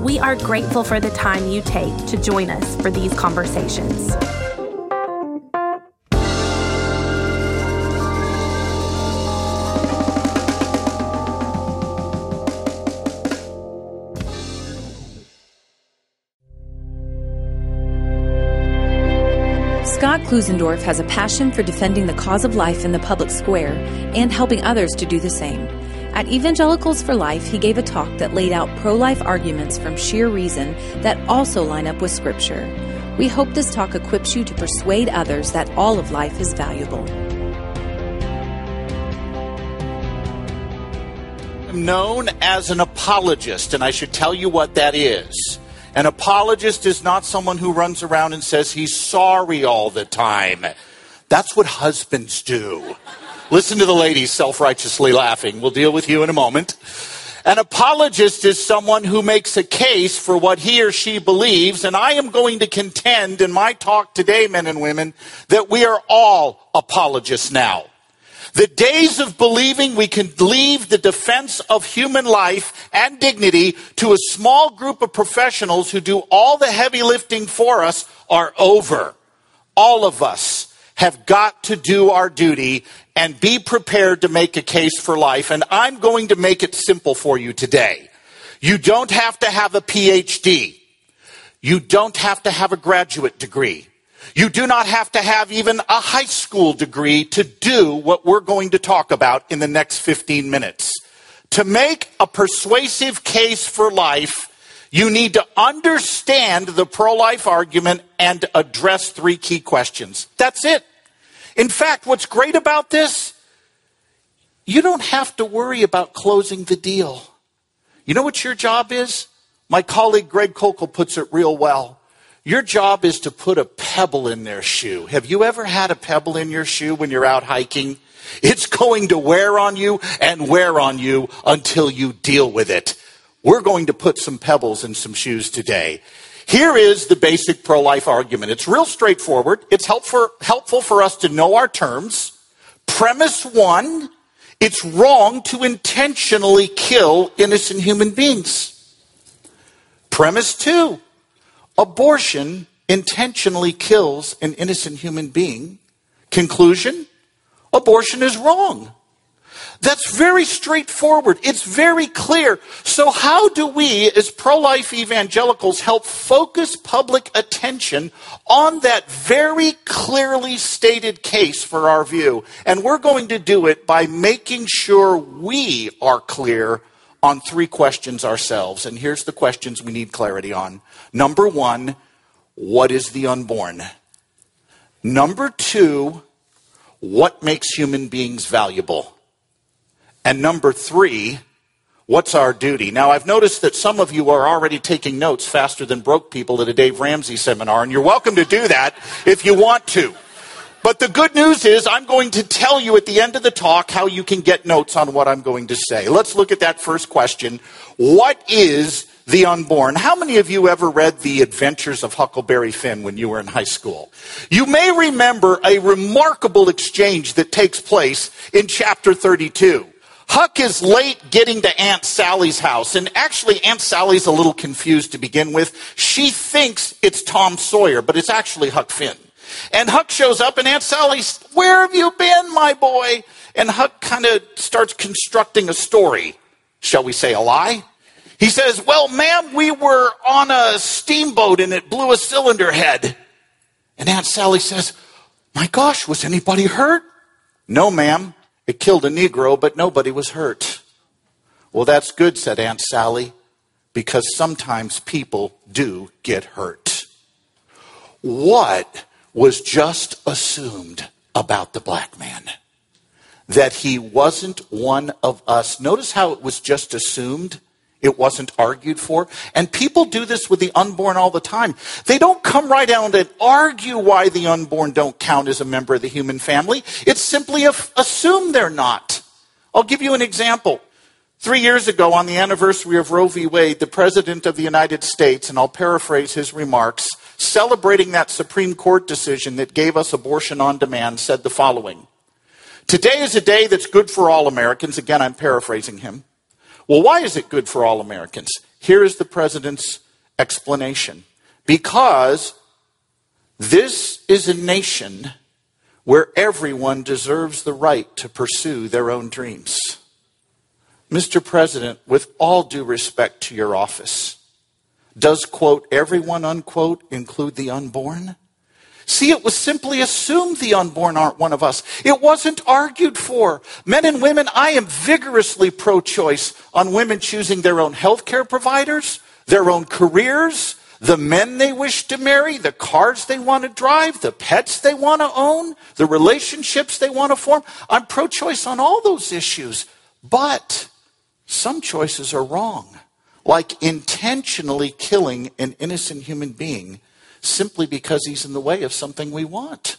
We are grateful for the time you take to join us for these conversations. Scott Klusendorf has a passion for defending the cause of life in the public square and helping others to do the same. At Evangelicals for Life, he gave a talk that laid out pro life arguments from sheer reason that also line up with Scripture. We hope this talk equips you to persuade others that all of life is valuable. I'm known as an apologist, and I should tell you what that is. An apologist is not someone who runs around and says he's sorry all the time. That's what husbands do. Listen to the ladies self righteously laughing. We'll deal with you in a moment. An apologist is someone who makes a case for what he or she believes, and I am going to contend in my talk today, men and women, that we are all apologists now. The days of believing we can leave the defense of human life and dignity to a small group of professionals who do all the heavy lifting for us are over. All of us have got to do our duty and be prepared to make a case for life. And I'm going to make it simple for you today. You don't have to have a PhD. You don't have to have a graduate degree. You do not have to have even a high school degree to do what we're going to talk about in the next 15 minutes. To make a persuasive case for life, you need to understand the pro life argument and address three key questions. That's it. In fact, what's great about this? You don't have to worry about closing the deal. You know what your job is? My colleague Greg Koukl puts it real well. Your job is to put a pebble in their shoe. Have you ever had a pebble in your shoe when you're out hiking? It's going to wear on you and wear on you until you deal with it. We're going to put some pebbles in some shoes today. Here is the basic pro life argument. It's real straightforward. It's helpful, helpful for us to know our terms. Premise one it's wrong to intentionally kill innocent human beings. Premise two abortion intentionally kills an innocent human being. Conclusion abortion is wrong. That's very straightforward. It's very clear. So, how do we, as pro life evangelicals, help focus public attention on that very clearly stated case for our view? And we're going to do it by making sure we are clear on three questions ourselves. And here's the questions we need clarity on. Number one, what is the unborn? Number two, what makes human beings valuable? And number three, what's our duty? Now, I've noticed that some of you are already taking notes faster than broke people at a Dave Ramsey seminar, and you're welcome to do that if you want to. But the good news is, I'm going to tell you at the end of the talk how you can get notes on what I'm going to say. Let's look at that first question. What is the unborn. How many of you ever read The Adventures of Huckleberry Finn when you were in high school? You may remember a remarkable exchange that takes place in chapter 32. Huck is late getting to Aunt Sally's house, and actually, Aunt Sally's a little confused to begin with. She thinks it's Tom Sawyer, but it's actually Huck Finn. And Huck shows up, and Aunt Sally's, Where have you been, my boy? And Huck kind of starts constructing a story. Shall we say a lie? He says, Well, ma'am, we were on a steamboat and it blew a cylinder head. And Aunt Sally says, My gosh, was anybody hurt? No, ma'am. It killed a Negro, but nobody was hurt. Well, that's good, said Aunt Sally, because sometimes people do get hurt. What was just assumed about the black man? That he wasn't one of us. Notice how it was just assumed. It wasn't argued for. And people do this with the unborn all the time. They don't come right out and argue why the unborn don't count as a member of the human family. It's simply assume they're not. I'll give you an example. Three years ago, on the anniversary of Roe v. Wade, the President of the United States, and I'll paraphrase his remarks, celebrating that Supreme Court decision that gave us abortion on demand, said the following Today is a day that's good for all Americans. Again, I'm paraphrasing him. Well, why is it good for all Americans? Here is the President's explanation. Because this is a nation where everyone deserves the right to pursue their own dreams. Mr. President, with all due respect to your office, does, quote, everyone, unquote, include the unborn? See, it was simply assumed the unborn aren't one of us. It wasn't argued for. Men and women, I am vigorously pro choice on women choosing their own health care providers, their own careers, the men they wish to marry, the cars they want to drive, the pets they want to own, the relationships they want to form. I'm pro choice on all those issues. But some choices are wrong, like intentionally killing an innocent human being simply because he's in the way of something we want.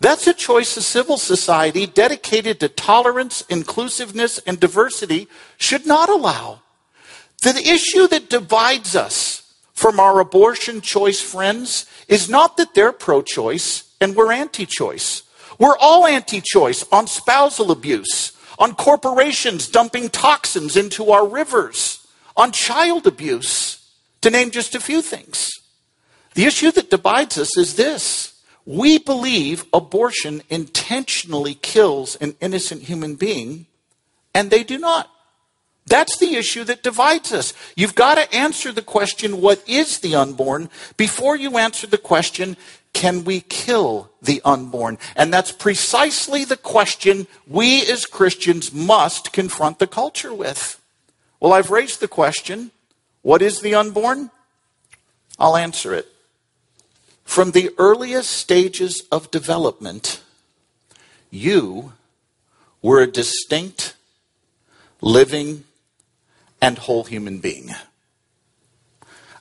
That's a choice a civil society dedicated to tolerance, inclusiveness, and diversity should not allow. The issue that divides us from our abortion choice friends is not that they're pro choice and we're anti choice. We're all anti choice on spousal abuse, on corporations dumping toxins into our rivers, on child abuse, to name just a few things. The issue that divides us is this. We believe abortion intentionally kills an innocent human being, and they do not. That's the issue that divides us. You've got to answer the question, what is the unborn, before you answer the question, can we kill the unborn? And that's precisely the question we as Christians must confront the culture with. Well, I've raised the question what is the unborn? I'll answer it. From the earliest stages of development, you were a distinct, living, and whole human being.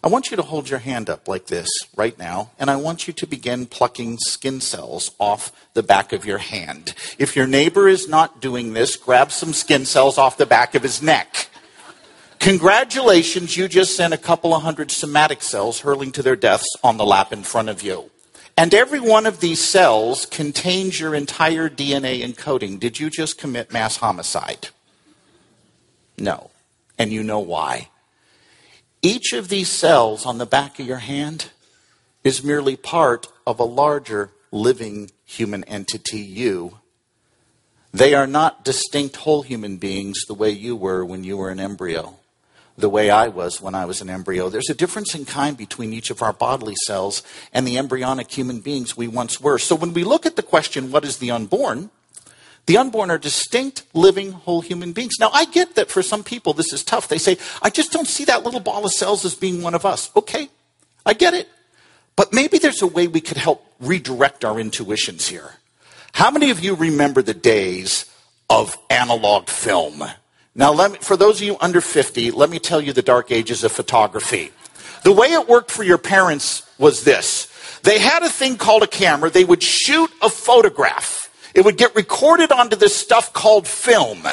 I want you to hold your hand up like this right now, and I want you to begin plucking skin cells off the back of your hand. If your neighbor is not doing this, grab some skin cells off the back of his neck. Congratulations, you just sent a couple of hundred somatic cells hurling to their deaths on the lap in front of you. And every one of these cells contains your entire DNA encoding. Did you just commit mass homicide? No. And you know why. Each of these cells on the back of your hand is merely part of a larger living human entity, you. They are not distinct whole human beings the way you were when you were an embryo, the way I was when I was an embryo. There's a difference in kind between each of our bodily cells and the embryonic human beings we once were. So when we look at the question, what is the unborn? The unborn are distinct, living, whole human beings. Now, I get that for some people this is tough. They say, I just don't see that little ball of cells as being one of us. Okay, I get it. But maybe there's a way we could help redirect our intuitions here. How many of you remember the days of analog film? Now, me, for those of you under 50, let me tell you the dark ages of photography. The way it worked for your parents was this. They had a thing called a camera. They would shoot a photograph it would get recorded onto this stuff called film.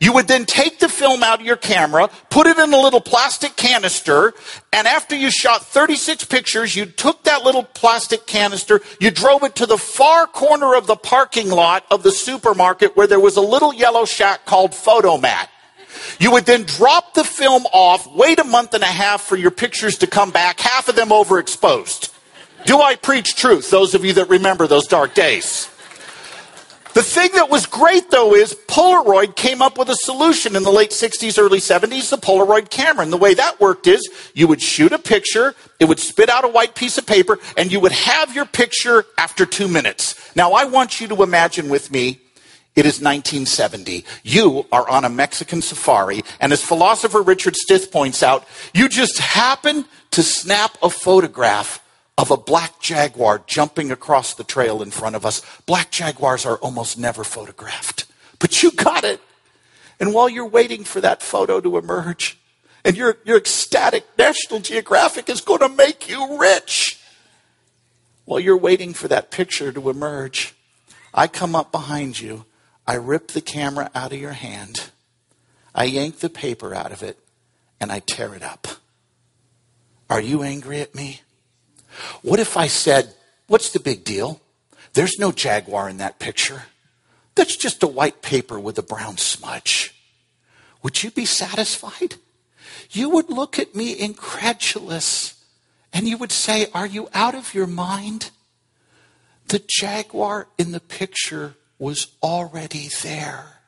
You would then take the film out of your camera, put it in a little plastic canister, and after you shot 36 pictures, you took that little plastic canister, you drove it to the far corner of the parking lot of the supermarket where there was a little yellow shack called Fotomat. You would then drop the film off, wait a month and a half for your pictures to come back, half of them overexposed. Do I preach truth, those of you that remember those dark days? The thing that was great though is Polaroid came up with a solution in the late 60s, early 70s, the Polaroid camera. And the way that worked is you would shoot a picture, it would spit out a white piece of paper, and you would have your picture after two minutes. Now I want you to imagine with me it is 1970. You are on a Mexican safari, and as philosopher Richard Stith points out, you just happen to snap a photograph of a black jaguar jumping across the trail in front of us. Black jaguars are almost never photographed, but you got it. And while you're waiting for that photo to emerge, And you're, you're ecstatic. National Geographic is going to make you rich. While you're waiting for that picture to emerge, I come up behind you. I rip the camera out of your hand. I yank the paper out of it and I tear it up. Are you angry at me? What if I said, What's the big deal? There's no jaguar in that picture. That's just a white paper with a brown smudge. Would you be satisfied? You would look at me incredulous and you would say, Are you out of your mind? The jaguar in the picture was already there.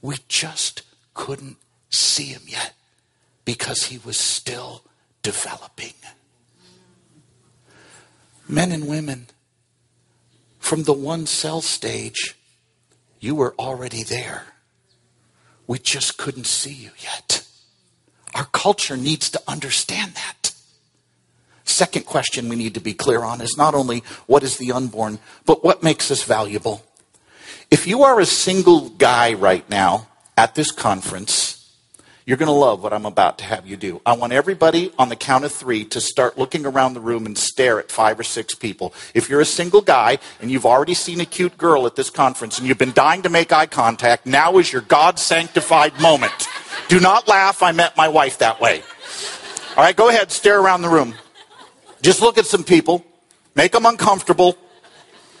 We just couldn't see him yet because he was still developing. Men and women, from the one cell stage, you were already there. We just couldn't see you yet. Our culture needs to understand that. Second question we need to be clear on is not only what is the unborn, but what makes us valuable. If you are a single guy right now at this conference, you're going to love what I'm about to have you do. I want everybody on the count of three to start looking around the room and stare at five or six people. If you're a single guy and you've already seen a cute girl at this conference and you've been dying to make eye contact, now is your God sanctified moment. Do not laugh. I met my wife that way. All right, go ahead, stare around the room. Just look at some people, make them uncomfortable.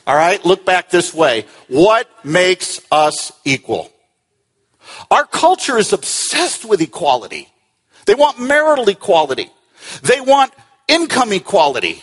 All right, look back this way. What makes us equal? Our culture is obsessed with equality. They want marital equality. They want income equality,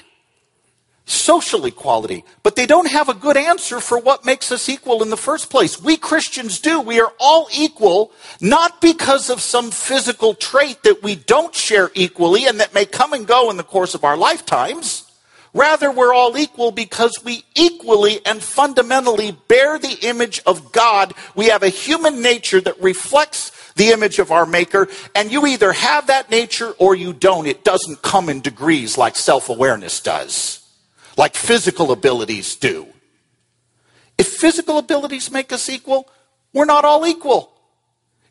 social equality, but they don't have a good answer for what makes us equal in the first place. We Christians do. We are all equal, not because of some physical trait that we don't share equally and that may come and go in the course of our lifetimes. Rather, we're all equal because we equally and fundamentally bear the image of God. We have a human nature that reflects the image of our Maker, and you either have that nature or you don't. It doesn't come in degrees like self awareness does, like physical abilities do. If physical abilities make us equal, we're not all equal.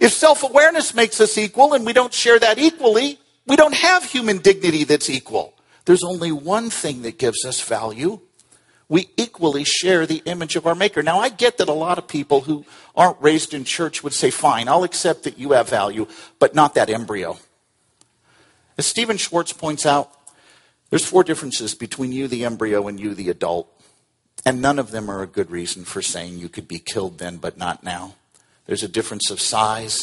If self awareness makes us equal and we don't share that equally, we don't have human dignity that's equal. There's only one thing that gives us value. We equally share the image of our Maker. Now, I get that a lot of people who aren't raised in church would say, fine, I'll accept that you have value, but not that embryo. As Stephen Schwarz points out, there's four differences between you, the embryo, and you, the adult. And none of them are a good reason for saying you could be killed then, but not now. There's a difference of size,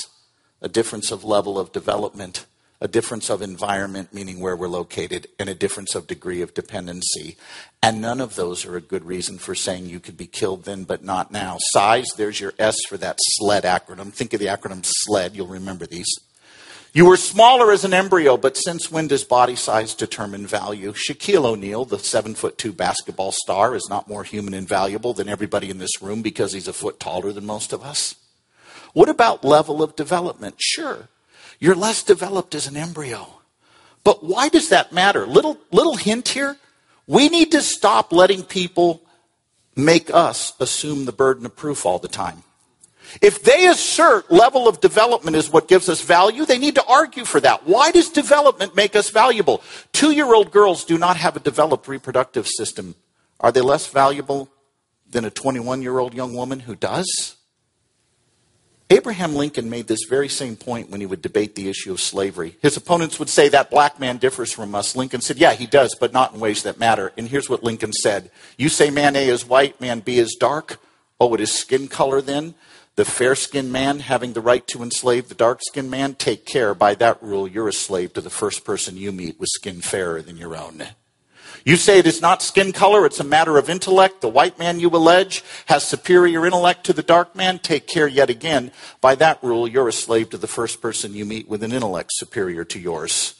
a difference of level of development, a difference of environment, meaning where we're located, and a difference of degree of dependency. And none of those are a good reason for saying you could be killed then, but not now. Size, there's your S for that SLED acronym. Think of the acronym SLED, you'll remember these. You were smaller as an embryo, but since when does body size determine value? Shaquille O'Neal, the seven foot two basketball star, is not more human and valuable than everybody in this room because he's a foot taller than most of us. What about level of development? Sure. You're less developed as an embryo. But why does that matter? Little, little hint here. We need to stop letting people make us assume the burden of proof all the time. If they assert level of development is what gives us value, they need to argue for that. Why does development make us valuable? Two year old girls do not have a developed reproductive system. Are they less valuable than a 21 year old young woman who does? Abraham Lincoln made this very same point when he would debate the issue of slavery. His opponents would say that black man differs from us. Lincoln said, Yeah, he does, but not in ways that matter. And here's what Lincoln said You say man A is white, man B is dark. Oh, it is skin color then? The fair skinned man having the right to enslave the dark skinned man? Take care. By that rule, you're a slave to the first person you meet with skin fairer than your own. You say it is not skin color, it's a matter of intellect. The white man, you allege, has superior intellect to the dark man. Take care yet again. By that rule, you're a slave to the first person you meet with an intellect superior to yours.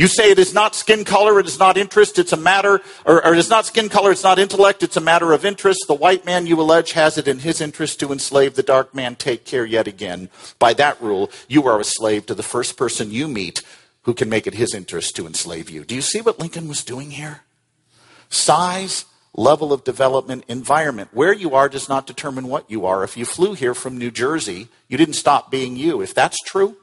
You say it is not skin color, it is not interest, it's a matter, or, or it is not skin color, it's not intellect, it's a matter of interest. The white man, you allege, has it in his interest to enslave the dark man. Take care yet again. By that rule, you are a slave to the first person you meet who can make it his interest to enslave you. Do you see what Lincoln was doing here? Size, level of development, environment. Where you are does not determine what you are. If you flew here from New Jersey, you didn't stop being you. If that's true,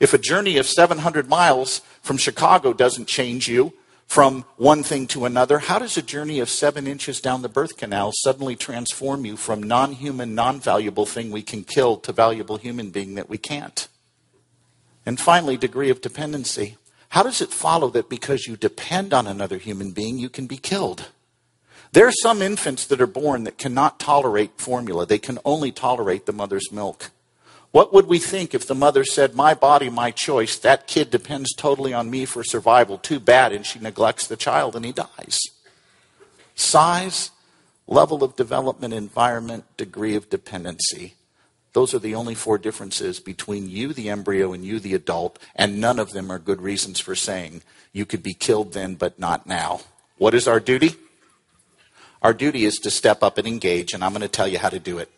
If a journey of 700 miles from Chicago doesn't change you from one thing to another, how does a journey of seven inches down the birth canal suddenly transform you from non human, non valuable thing we can kill to valuable human being that we can't? And finally, degree of dependency. How does it follow that because you depend on another human being, you can be killed? There are some infants that are born that cannot tolerate formula. They can only tolerate the mother's milk. What would we think if the mother said, My body, my choice, that kid depends totally on me for survival, too bad, and she neglects the child and he dies? Size, level of development, environment, degree of dependency. Those are the only four differences between you, the embryo, and you, the adult, and none of them are good reasons for saying you could be killed then, but not now. What is our duty? Our duty is to step up and engage, and I'm going to tell you how to do it.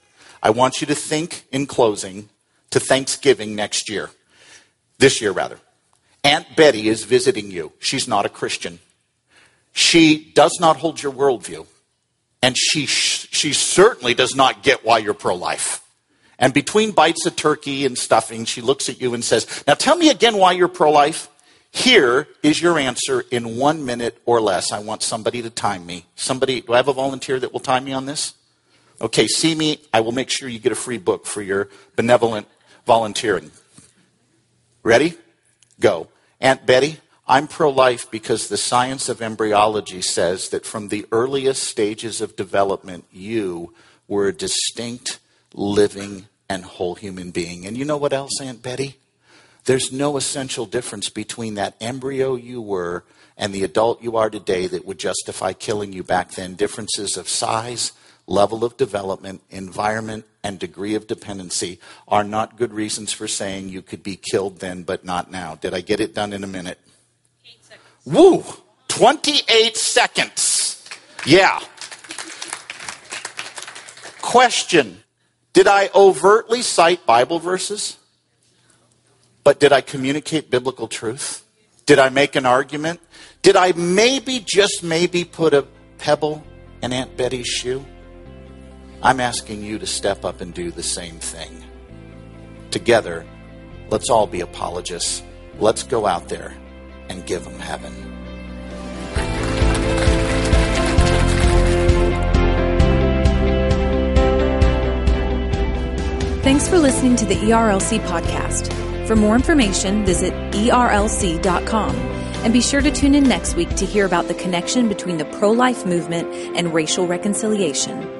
I want you to think in closing to Thanksgiving next year, this year rather. Aunt Betty is visiting you. She's not a Christian. She does not hold your worldview. And she, she certainly does not get why you're pro life. And between bites of turkey and stuffing, she looks at you and says, Now tell me again why you're pro life. Here is your answer in one minute or less. I want somebody to time me. Somebody, do I have a volunteer that will time me on this? Okay, see me. I will make sure you get a free book for your benevolent volunteering. Ready? Go. Aunt Betty, I'm pro life because the science of embryology says that from the earliest stages of development, you were a distinct, living, and whole human being. And you know what else, Aunt Betty? There's no essential difference between that embryo you were and the adult you are today that would justify killing you back then. Differences of size, level of development, environment, and degree of dependency are not good reasons for saying you could be killed then but not now. Did I get it done in a minute? Woo! 28 seconds. Yeah. Question Did I overtly cite Bible verses? But did I communicate biblical truth? Did I make an argument? Did I maybe, just maybe, put a pebble in Aunt Betty's shoe? I'm asking you to step up and do the same thing. Together, let's all be apologists. Let's go out there and give them heaven. Thanks for listening to the ERLC podcast. For more information, visit erlc.com and be sure to tune in next week to hear about the connection between the pro life movement and racial reconciliation.